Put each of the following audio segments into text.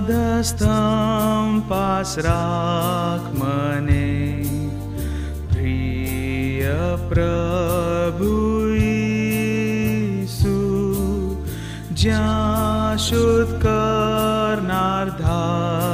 વાદસ્તંભ pass રાખ મને પ્રિય પ્રભુ ઈસુ જ્યાં શુદ્ધ કરનાર ધાર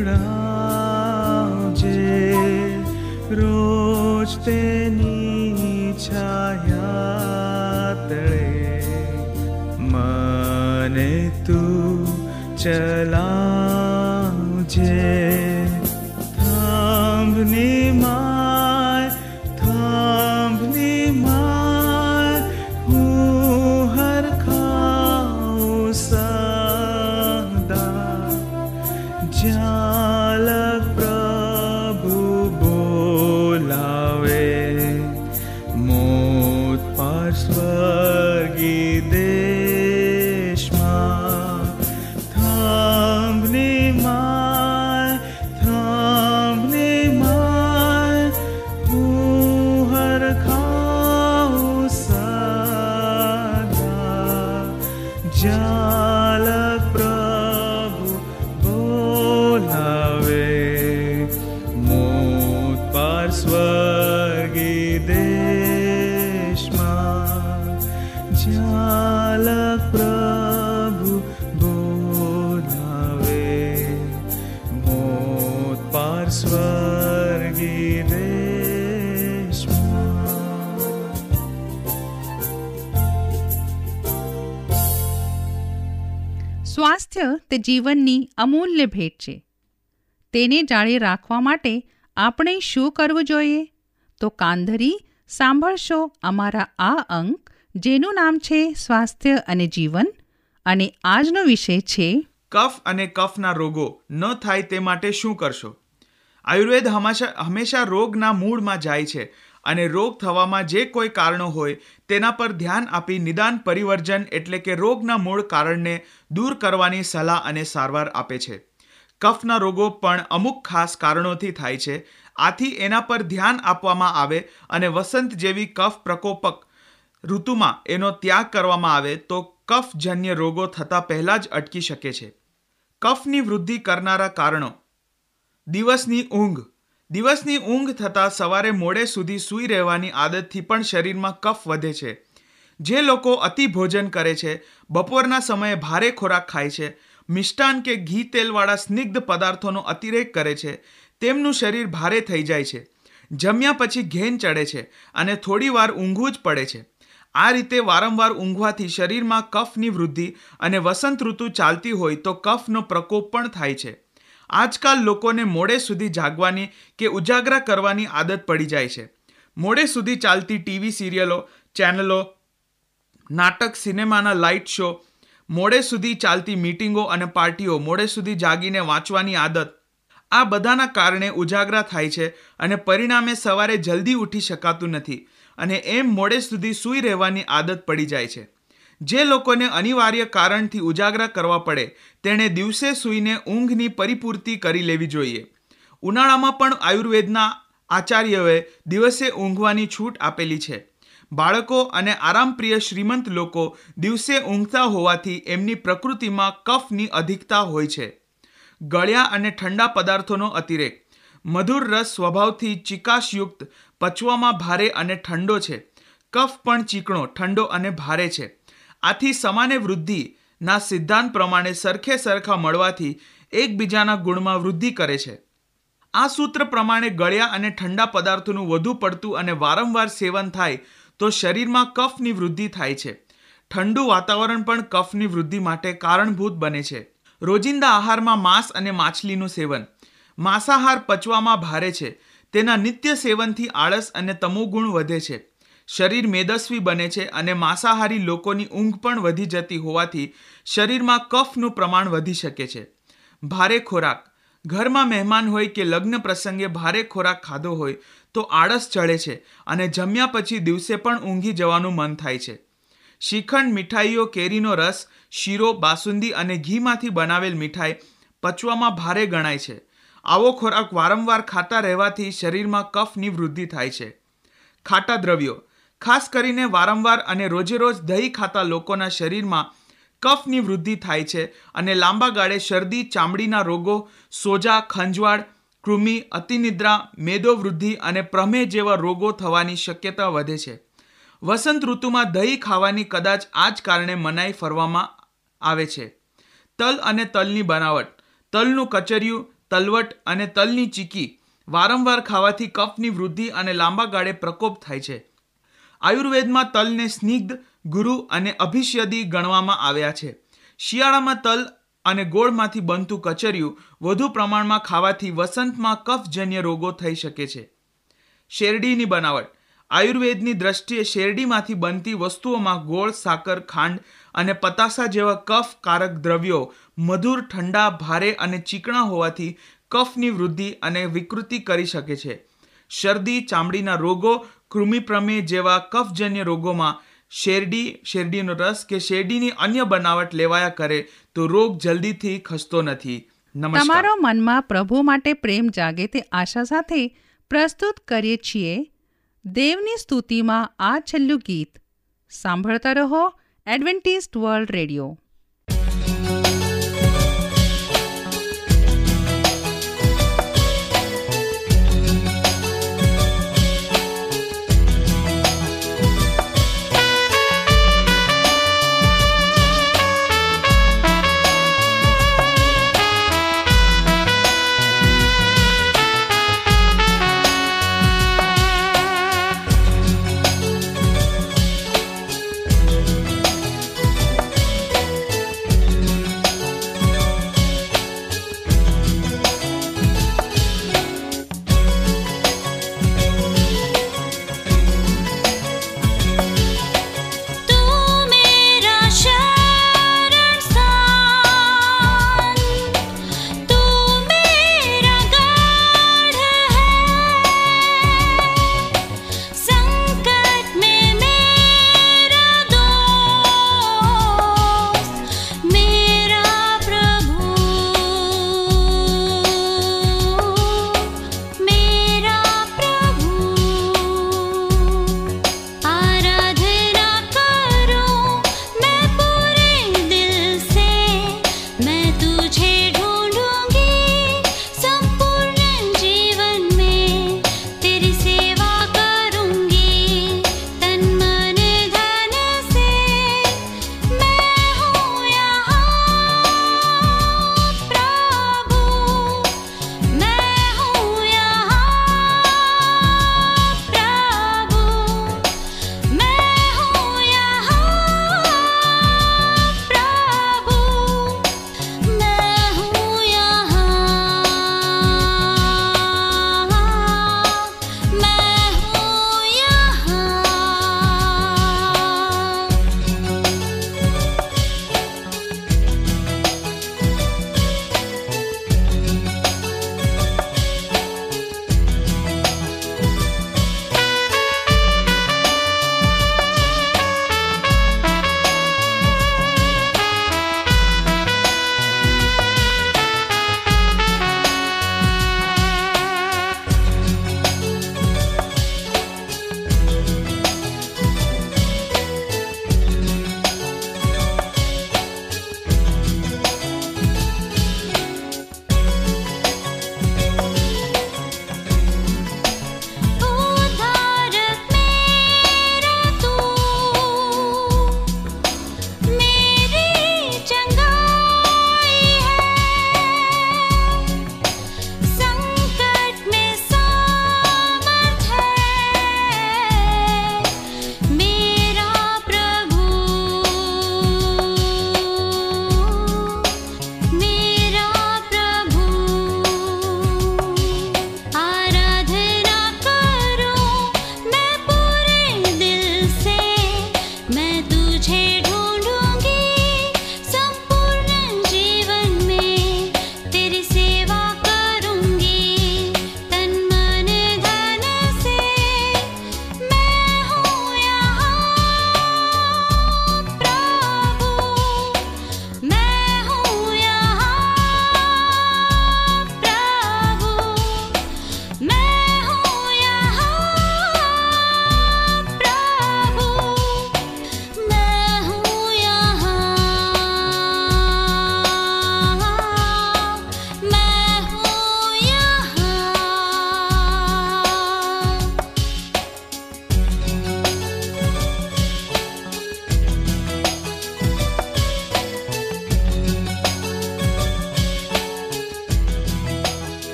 સંભળાવજે રોજ તેની છાયા તળે. મને તું ચલાવજે જીવનની અમૂલ્ય ભેટ છે. તેને જાળવી રાખવા માટે આપણે શું કરવું જોઈએ? તો કાંધરી, સાંભળશો અમારા આ અંક, જેનું નામ છે સ્વાસ્થ્ય અને જીવન, અને આજનો વિષય છે કફ અને કફના રોગો ન થાય તે માટે શું કરશો? આયુર્વેદ હંમેશા હંમેશા રોગના મૂળમાં જાય છે. અને રોગ થવામાં જે કોઈ કારણો હોય, તેના પર ધ્યાન આપી નિદાન પરિવર્જન એટલે કે રોગના મૂળ કારણને દૂર કરવાની સલાહ અને સારવાર આપે છે. કફના રોગો પણ અમુક ખાસ કારણોથી થાય છે. આથી એના પર ધ્યાન આપવામાં આવે અને વસંત જેવી કફ પ્રકોપક ઋતુમાં એનો ત્યાગ કરવામાં આવે તો કફજન્ય રોગો થતાં પહેલાં જ અટકી શકે છે. કફની વૃદ્ધિ કરનારા કારણો. દિવસની ઊંઘ. દિવસની ઊંઘ થતાં સવારે મોડે સુધી સૂઈ રહેવાની આદતથી પણ શરીરમાં કફ વધે છે. જે લોકો અતિ ભોજન કરે છે, બપોરના સમયે ભારે ખોરાક ખાય છે, મિષ્ટાન કે ઘી તેલવાળા સ્નિગ્ધ પદાર્થોનો અતિરેક કરે છે, તેમનું શરીર ભારે થઈ જાય છે. જમ્યા પછી ઘેન ચડે છે અને થોડીવાર ઊંઘવું જ પડે છે. આ રીતે વારંવાર ઊંઘવાથી શરીરમાં કફની વૃદ્ધિ અને વસંત ઋતુ ચાલતી હોય તો કફનો પ્રકોપ પણ થાય છે. આજકાલ લોકોને મોડે સુધી જાગવાની કે ઉજાગરા કરવાની આદત પડી જાય છે. મોડે સુધી ચાલતી ટીવી સિરિયલો, ચેનલો, નાટક, સિનેમાના લાઇટ શો, મોડે સુધી ચાલતી મીટિંગો અને પાર્ટીઓ, મોડે સુધી જાગીને વાંચવાની આદત, આ બધાના કારણે ઉજાગરા થાય છે અને પરિણામે સવારે જલ્દી ઉઠી શકાતું નથી અને એમ મોડે સુધી સૂઈ રહેવાની આદત પડી જાય છે. જે લોકોને અનિવાર્ય કારણથી ઉજાગરા કરવા પડે, તેણે દિવસે સૂઈને ઊંઘની પરિપૂર્તિ કરી લેવી જોઈએ. ઉનાળામાં પણ આયુર્વેદના આચાર્યોએ દિવસે ઊંઘવાની છૂટ આપેલી છે. બાળકો અને આરામપ્રિય શ્રીમંત લોકો દિવસે ઊંઘતા હોવાથી એમની પ્રકૃતિમાં કફની અધિકતા હોય છે. ગળ્યા અને ઠંડા પદાર્થોનો અતિરેક. મધુર રસ સ્વભાવથી ચિકાશયુક્ત, પચવામાં ભારે અને ઠંડો છે. કફ પણ ચીકણો, ઠંડો અને ભારે છે. આથી સમાને વૃદ્ધિના સિદ્ધાંત પ્રમાણે સરખે સરખા મળવાથી એકબીજાના ગુણમાં વૃદ્ધિ કરે છે. આ સૂત્ર પ્રમાણે ગળ્યા અને ઠંડા પદાર્થોનું વધુ પડતું અને વારંવાર સેવન થાય તો શરીરમાં કફની વૃદ્ધિ થાય છે. ઠંડુ વાતાવરણ પણ કફની વૃદ્ધિ માટે કારણભૂત બને છે. રોજિંદા આહારમાં માંસ અને માછલીનું સેવન. માંસાહાર પચવામાં ભારે છે. તેના નિત્ય સેવનથી આળસ અને તમોગુણ વધે છે. શરીર મેદસ્વી બને છે અને માંસાહારી લોકોની ઊંઘ પણ વધી જતી હોવાથી શરીરમાં કફનું પ્રમાણ વધી શકે છે. ભારે ખોરાક. ઘરમાં મહેમાન હોય કે લગ્ન પ્રસંગે ભારે ખોરાક ખાધો હોય તો આળસ ચડે છે અને જમ્યા પછી દિવસે પણ ઊંઘી જવાનું મન થાય છે. શ્રીખંડ મીઠાઈઓ, કેરીનો રસ, શીરો, બાસુંદી અને ઘીમાંથી બનાવેલ મીઠાઈ પચવામાં ભારે ગણાય છે. આવો ખોરાક વારંવાર ખાતા રહેવાથી શરીરમાં કફની વૃદ્ધિ થાય છે. ખાટા દ્રવ્યો. ખાસ કરીને વારંવાર અને રોજેરોજ દહીં ખાતા લોકોના શરીરમાં કફની વૃદ્ધિ થાય છે અને લાંબા ગાળે શરદી, ચામડીના રોગો, સોજા, ખંજવાળ, કૃમિ, અતિનિદ્રા, મેદો વૃદ્ધિ અને પ્રમેહ જેવા રોગો થવાની શક્યતા વધે છે. વસંત ઋતુમાં દહીં ખાવાની કદાચ આ જ કારણે મનાઈ ફરવામાં આવે છે. તલ અને તલની બનાવટ. તલનું કચરિયું, તલવટ અને તલની ચીકી વારંવાર ખાવાથી કફની વૃદ્ધિ અને લાંબા ગાળે પ્રકોપ થાય છે. આયુર્વેદમાં તલને સ્નિગ્ધ, ગુરુ અને અભિષ્યદી ગણવામાં આવ્યા છે. શિયાળામાં તલ અને ગોળમાંથી બનતું કચરિયું વધુ પ્રમાણમાં ખાવાથી વસંતમાં કફજન્ય રોગો થઈ શકે છે. શેરડીની બનાવટ. આયુર્વેદની દ્રષ્ટિએ શેરડીમાંથી બનતી વસ્તુઓમાં ગોળ, સાકર, ખાંડ અને પતાસા જેવા કફકારક દ્રવ્યો મધુર, ઠંડા, ભારે અને ચીકણા હોવાથી કફની વૃદ્ધિ અને વિકૃતિ કરી શકે છે. શરદી, ચામડીના રોગો કૃમિપ્રમેહ જેવા કફજન્ય રોગોમાં શેરડી, શેરડીનો રસ કે શેરડીની અન્ય બનાવટ લેવાયા કરે તો રોગ જલ્દીથી ખસતો નથી. તમારો મનમાં પ્રભુ માટે પ્રેમ જાગે તે આશા સાથે પ્રસ્તુત કરીએ છીએ દેવની સ્તુતિમાં આ છેલ્લું ગીત. સાંભળતા રહો એડવેન્ટિસ્ટ વર્લ્ડ રેડિયો.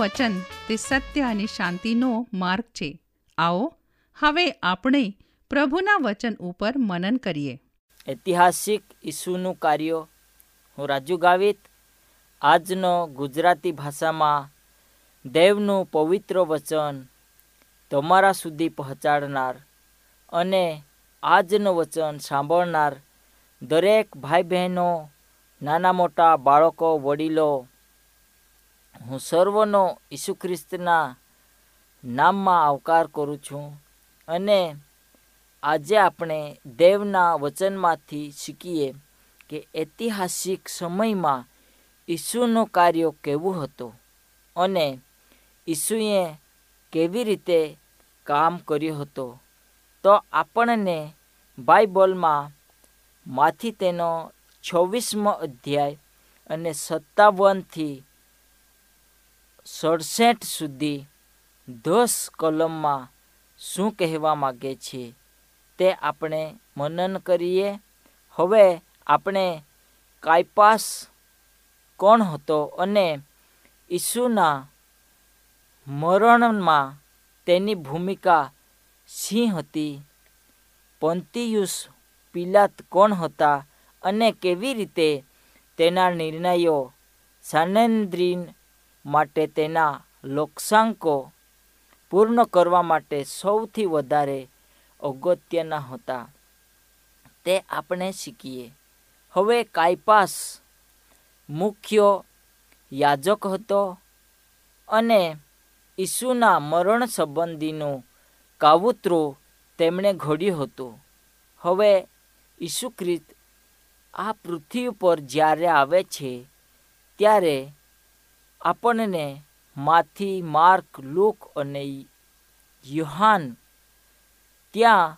વચન તે સત્ય અને શાંતિનો માર્ગ છે. આવો, હવે આપણે પ્રભુના વચન ઉપર મનન કરીએ. ઐતિહાસિક ઈસુનું કાર્ય હું રાજુ ગાવિત, આજનો ગુજરાતી ભાષામાં દેવનું પવિત્ર વચન તમારા સુધી પહોંચાડનાર અને આજનું વચન સાંભળનાર દરેક ભાઈ બહેનો નાના મોટા બાળકો, વડીલો હું સર્વનો ઈસુ ખ્રિસ્તના નામમાં આવકાર કરું છું અને આજે આપણે દેવના વચનમાંથી શીખીએ કે ઐતિહાસિક સમયમાં ઈસુનું કાર્ય કેવું હતું અને ઈસુએ કેવી રીતે કામ કર્યું હતું. તો આપણને બાઇબલમાં માંથી તેનો છવ્વીસમો અધ્યાય અને સત્તાવનથી સડસઠ સુધી દસ કલમમાં શું કહેવા માગે છે તે આપણે મનન કરીએ. હવે આપણે કાયપાસ કોણ હતો અને ઈસુના મરણમાં તેની ભૂમિકા સિંહ હતી? પંતિયુસ પિલાત કોણ હતા અને કેવી રીતે તેના નિર્ણયો સાનેન્દ્રીન માટે તેના લોકસાંકો પૂર્ણ કરવા માટે સૌથી વધારે અગત્યના હતા. તે આપણે શીખીએ. હવે કાયપાસ મુખ્ય યાજક હતો અને ઈસુના મરણ સંબંધીનું કાવતરું તેમણે ઘડ્યું હતું. હવે ઈસુ ખ્રિસ્ત આ પૃથ્વી પર જ્યારે આવે છે, ત્યારે આપણને માથી માર્ક, લુક અને યુહાન ત્યાં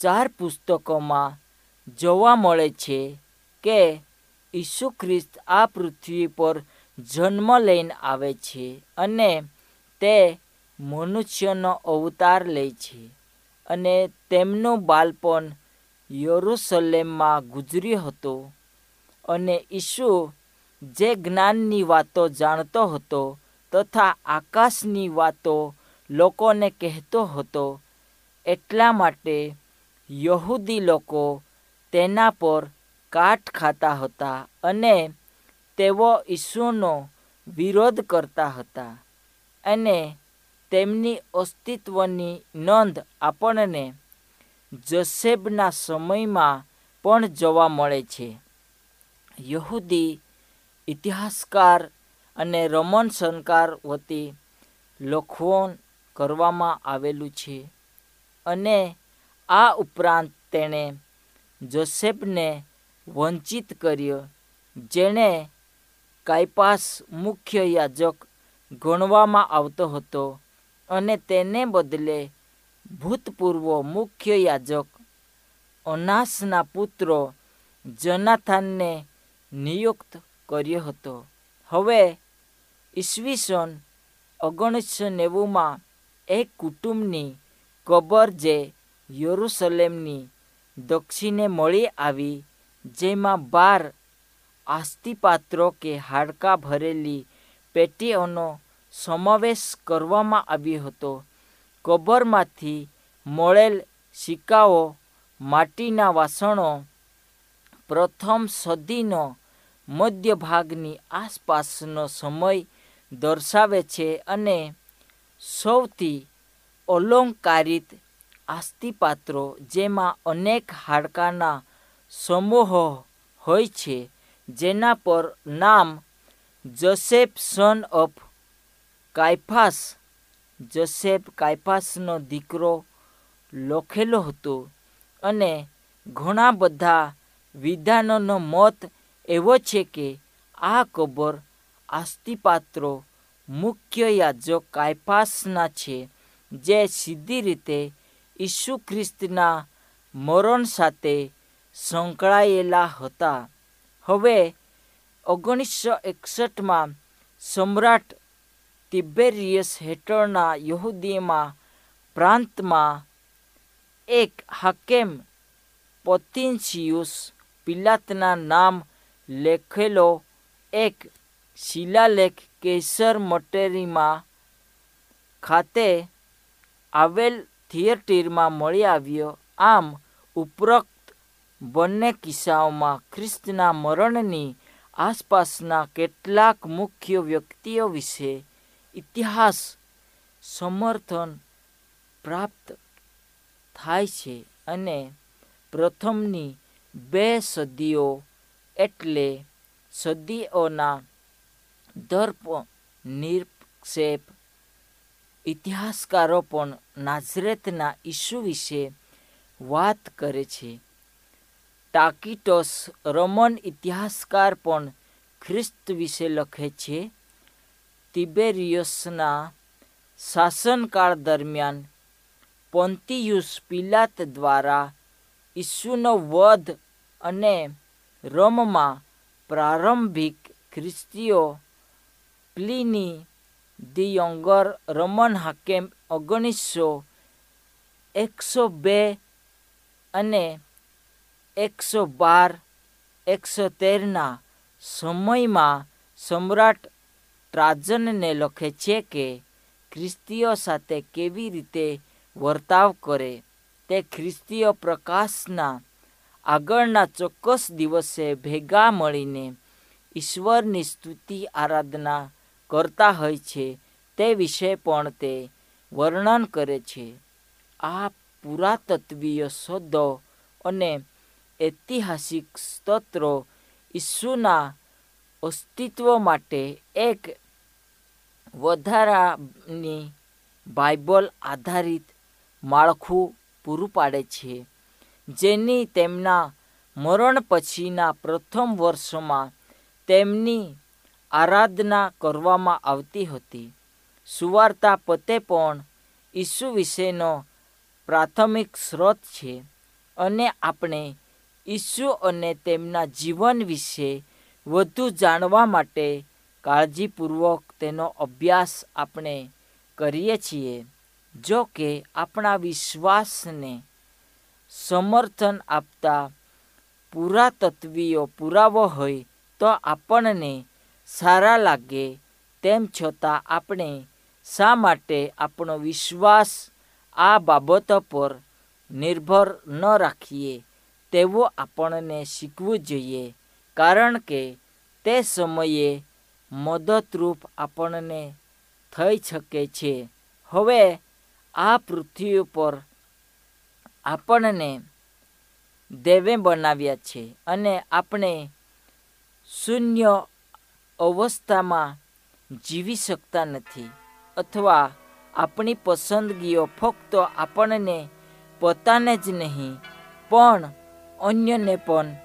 ચાર પુસ્તકોમાં જોવા મળે છે કે ઈસુ ખ્રિસ્ત આ પૃથ્વી પર જન્મ લઈને આવે છે અને તે મનુષ્યનો અવતાર લે છે અને તેમનું બાળપણ યરુસલેમમાં ગુજર્યું હતું અને ઈસુ જે જ્ઞાનની વાતો જાણતો હતો તથા આકાશની વાતો લોકોને કહેતો હતો, એટલા માટે યહૂદી લોકો તેના પર કાટ ખાતા હતા અને તેઓ ઈસુનો વિરોધ કરતા હતા અને તેમની અસ્તિત્વની નોંધ આપણને જસેબના સમયમાં પણ જોવા મળે છે. યહૂદી ઇતિહાસકાર અને રમણ શણકાર વતી લખવણ કરવામાં આવેલું છે અને આ ઉપરાંત તેણે જોસેફને વંચિત કર્યો, જેણે કાયપાસ મુખ્ય યાજક ગણવામાં આવતો હતો અને તેને બદલે ભૂતપૂર્વ મુખ્ય યાજક અનાસના પુત્રો જનાથાનને નિયુક્ત કર્યો હતો. હવે ઈસવીસન ઓગણીસો નેવુંમાં એક કુટુંબની કબર જે યરુસલેમની દક્ષિણે મળી આવી, જેમાં બાર આસ્તિપાત્રો કે હાડકાં ભરેલી પેટીઓનો સમાવેશ કરવામાં આવ્યો હતો. કબરમાંથી મળેલ સિક્કાઓ, માટીના વાસણો, પ્રથમ સદીનો મધ્ય ભાગની આસપાસનો સમય દર્શાવે છે અને સૌથી અલંકારિત આસ્તિપાત્રો જેમાં અનેક હાડકાના સમૂહો હોય છે, જેના પર નામ Joseph son of Caiaphas Joseph કાયફાસનો દીકરો લખેલો હતો અને ઘણા બધા વિધાનોનો મત એવો છે કે આ કબર આસ્તિપાત્રો મુખ્ય યાજક કાયફાસના છે, જે સીધી રીતે ઈસુ ખ્રિસ્તના મરણ સાથે સંકળાયેલા હતા. હવે ઓગણીસો એકસઠમાં સમ્રાટ તિબેરિયસ હેઠળના યહૂદીમાં પ્રાંતમાં એક હાકેમ પોતિન્સિયુસ પિલાતના નામ લેખેલો એક શિલાલેખ કેસર મટેરીમાં ખાતે આવેલ થિયેટરમાં મળી આવ્યો. આમ, ઉપરોક્ત બંને કિસ્સાઓમાં ખ્રિસ્તના મરણની આસપાસના કેટલાક મુખ્ય વ્યક્તિઓ વિશે ઇતિહાસ સમર્થન પ્રાપ્ત થાય છે અને પ્રથમની બે સદીઓ એટલે સદીઓના દર્પ નિરક્ષેપ ઇતિહાસકારો પણ નાઝરેતના ઈસુ વિશે વાત કરે છે. ટાકીટોસ રોમન ઇતિહાસકાર પણ ખ્રિસ્ત વિશે લખે છે. તિબેરિયસના શાસનકાળ દરમિયાન પોન્તિયુસ પિલાત દ્વારા ઈસુનો વધ અને રોમમાં પ્રારંભિક ખ્રિસ્તીઓ પ્લિની ધી યંગર રોમન હાકેમ ઓગણીસો એકસો બે અને એકસો બાર, એકસો તેરના સમયમાં સમ્રાટ ટ્રાજનને લખે છે કે ખ્રિસ્તીઓ સાથે કેવી રીતે વર્તાવ કરે તે ખ્રિસ્તીય પ્રકાશના આગળના ચોક્કસ દિવસે ભેગા મળીને ઈશ્વરની સ્તુતિ આરાધના કરતા હોય છે, તે વિશે પણ તે વર્ણન કરે છે. આ પુરાતત્વીય શોધો અને ઐતિહાસિક સ્તોત્રો ઈસુના અસ્તિત્વ માટે એક વધારાની બાઇબલ આધારિત માળખું પૂરું પાડે છે. જેની તેમના મરણ પછીના પ્રથમ વર્ષોમાં તેમની આરાધના કરવામાં આવતી હતી. સુવાર્તા પોતે પણ ઈસુ વિશેનો પ્રાથમિક સ્ત્રોત છે અને આપણે ઈસુ અને તેમના જીવન વિશે વધુ જાણવા માટે કાળજીપૂર્વક તેનો અભ્યાસ આપણે કરીએ છીએ. જો કે આપણા વિશ્વાસને સમર્થન આપતા પુરાતત્વીઓ પુરાવો હોય તો આપણને સારા લાગે, તેમ છતાં આપણે શા માટે આપણો વિશ્વાસ આ બાબતો પર નિર્ભર ન રાખીએ? તેવું આપણને શીખવું જોઈએ, કારણ કે તે સમયે મદદરૂપ આપણને થઈ શકે છે. હવે આ પૃથ્વી ઉપર આપણને દેવે બનાવ્યા છે અને આપણે શૂન્ય અવસ્થામાં જીવી શકતા નથી અથવા આપણી પસંદગીઓ ફક્ત આપણને પોતાને જ નહીં, પણ અન્યને પણ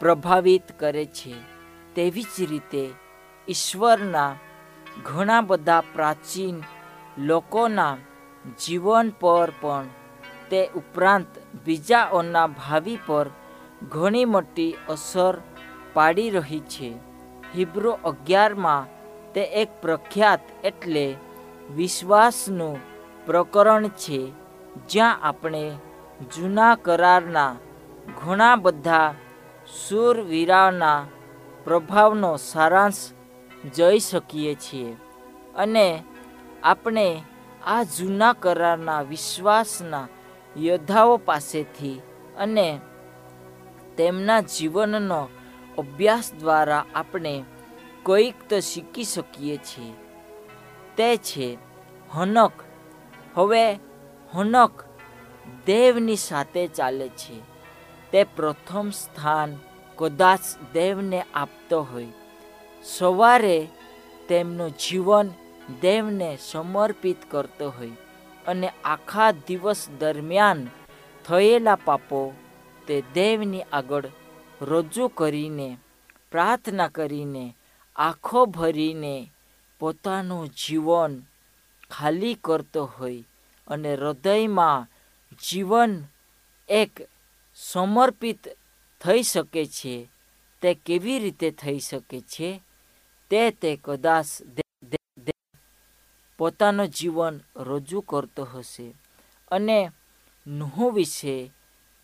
પ્રભાવિત કરે છે. તેવી જ રીતે ઈશ્વરના ઘણા બધા પ્રાચીન લોકોના જીવન પર પણ તે ઉપરાંત બીજાઓના ભાવિ પર ઘણી મોટી અસર પાડી રહી છે. હિબ્રુ અગિયારમાં તે એક પ્રખ્યાત એટલે વિશ્વાસનું પ્રકરણ છે, જ્યાં આપણે જૂના કરારના ઘણા બધા સુરવીરાના પ્રભાવનો સારાંશ જોઈ શકીએ છીએ. અને આપણે આ જૂના કરારના વિશ્વાસના યોદ્ધાઓ પાસેથી અને તેમના જીવનનો અભ્યાસ દ્વારા આપણે કંઈક તો શીખી શકીએ છીએ. તે છે હનક. હવે હનક દેવની સાથે ચાલે છે. તે પ્રથમ સ્થાન કદાચ દેવને આપતો હોય. સવારે તેમનું જીવન દેવને સમર્પિત કરતો હોય. અને આખા દિવસ દરમિયાન થયેલા પાપો તે દેવની આગળ રજૂ કરીને, પ્રાર્થના કરીને, આંખો ભરીને પોતાનું જીવન ખાલી કરતો હોય અને હૃદયમાં જીવન એક સમર્પિત થઈ શકે છે, તે કેવી રીતે થઈ શકે છે, તે તે કદાચ પોતાનું જીવન રજૂ કરતો હશે. અને નુહ વિશે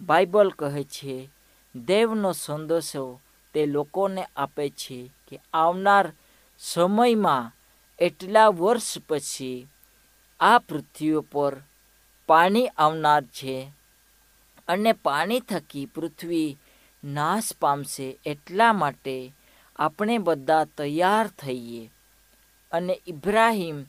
બાઇબલ કહે છે, દેવનો સંદેશો તે લોકોને આપે છે કે આવનાર સમયમાં એટલા વર્ષ પછી આ પૃથ્વી પર પાણી આવનાર છે અને પાણી થકી પૃથ્વી નાશ પામશે એટલા માટે આપણે બધા તૈયાર થઈએ. અને ઇબ્રાહિમ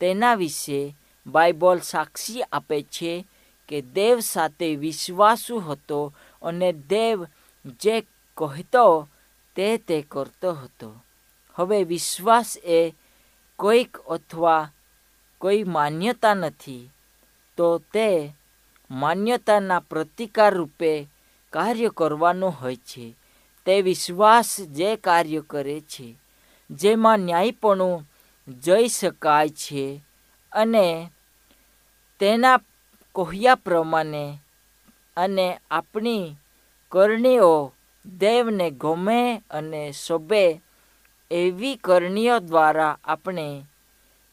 તેના વિશે બાઇબલ સાક્ષી આપે છે કે દેવ સાથે વિશ્વાસુ હતો અને દેવ જે કહેતો તે તે કરતો હતો. હવે વિશ્વાસ એ કોઈક અથવા કોઈ માન્યતા નથી, તો તે માન્યતાના પ્રતિકાર રૂપે કાર્ય કરવાનું હોય છે. તે વિશ્વાસ જે કાર્ય કરે છે, જેમાં ન્યાયપણું જઈ શકાય છે અને તેના કહ્યા પ્રમાણે અને આપણી કરણીઓ દેવને ગમે અને શોભે એવી કરણીઓ દ્વારા આપણે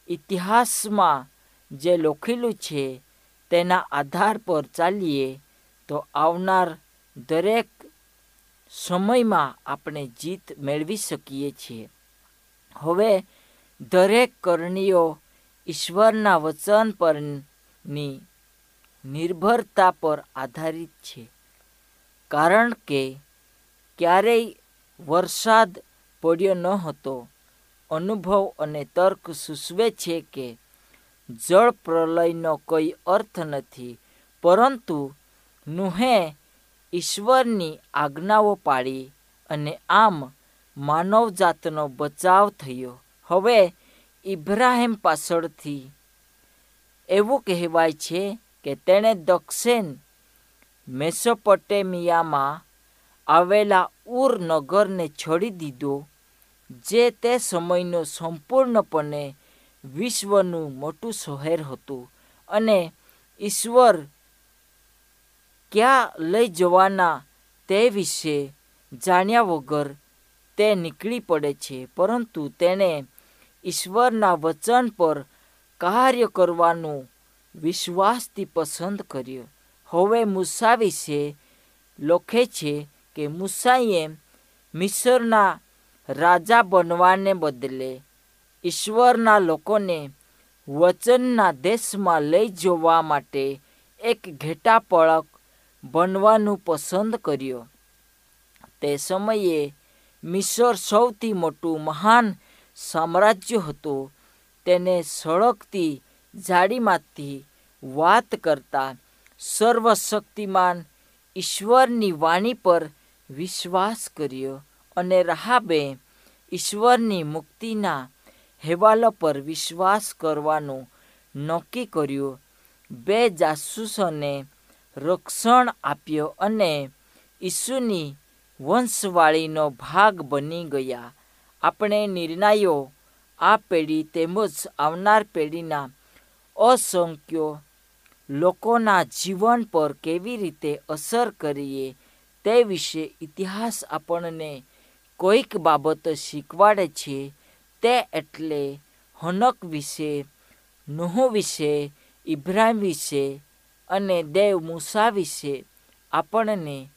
ઇતિહાસમાં જે લખેલું છે તેના આધાર પર ચાલીએ તો આવનાર દરેક સમયમાં આપણે જીત મેળવી શકીએ છીએ. હવે દરેક કરણીઓ ઈશ્વરના વચન પરની નિર્ભરતા પર આધારિત છે. કારણ કે ક્યારેય વરસાદ પડ્યો ન હતો, અનુભવ અને તર્ક સૂચવે છે કે જળ પ્રલયનો કોઈ અર્થ નથી, પરંતુ નુહે ઈશ્વરની આજ્ઞાઓ પાળી અને આમ માનવજાતનો બચાવ થયો. હવે ઇબ્રાહિમ પાછળથી એવું કહેવાય છે કે તેણે દક્ષિણ મેસોપોટેમિયામાં આવેલા ઉર નગરને છોડી દીધો, જે તે સમયનો સંપૂર્ણપણે વિશ્વનું મોટું શહેર હતું અને ઈશ્વર ક્યાં લઈ જવાના તે વિશે જાણ્યા વગર તે નીકળી પડે છે. પરંતુ તેણે ઈશ્વરના વચન પર કાર્ય કરવાનું વિશ્વાસથી પસંદ કર્યો. હવે મૂસા વિશે લખે છે કે મૂસાએ મિસરના રાજા બનવાને બદલે ઈશ્વરના લોકોને વચનના દેશમાં લઈ જવા માટે એક ઘેટા પળક બનવાનું પસંદ કર્યો. તે સમયે મિસર સૌથી મોટું મહાન સામ્રાજ્ય હતું, તેને સળગતી જાડીમાંથી વાત કરતા સર્વશક્તિમાન ઈશ્વરની વાણી પર વિશ્વાસ કર્યો અને રહાબે ઈશ્વરની મુક્તિના હેવાલો પર વિશ્વાસ કરવાનું નક્કી કર્યું. બે જાસૂસોને રક્ષણ આપ્યો અને ઈસુની વંશવાળીનો ભાગ બની ગયા. આપણે નિર્ણયો આ પેઢી તેમજ આવનાર પેઢીના અસંખ્ય લોકોના જીવન પર કેવી રીતે અસર કરીએ તે વિશે ઇતિહાસ આપણને કોઈક બાબત શીખવાડે છે તે એટલે હનક વિશે, નુહ વિશે, ઇબ્રાહિમ વિશે અને દેવ મૂસા વિશે આપણને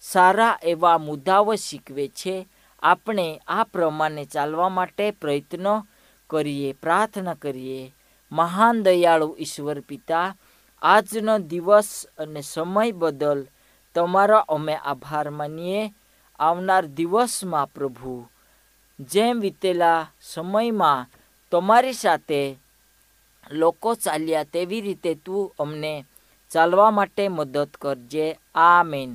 સારા એવા મુદ્દાઓ શીખવે છે આપણે આ પ્રમાણે ચાલવા માટે પ્રયત્નો કરીએ, પ્રાર્થના કરીએ. મહાન દયાળુ ઈશ્વર પિતા, આજનો દિવસ અને સમય બદલ તમારો અમે આભાર માનીએ. આવનાર દિવસમાં પ્રભુ, જેમ વીતેલા સમયમાં તમારી સાથે લોકો ચાલ્યા તેવી રીતે તું અમને ચાલવા માટે મદદ કરજે. આ મેન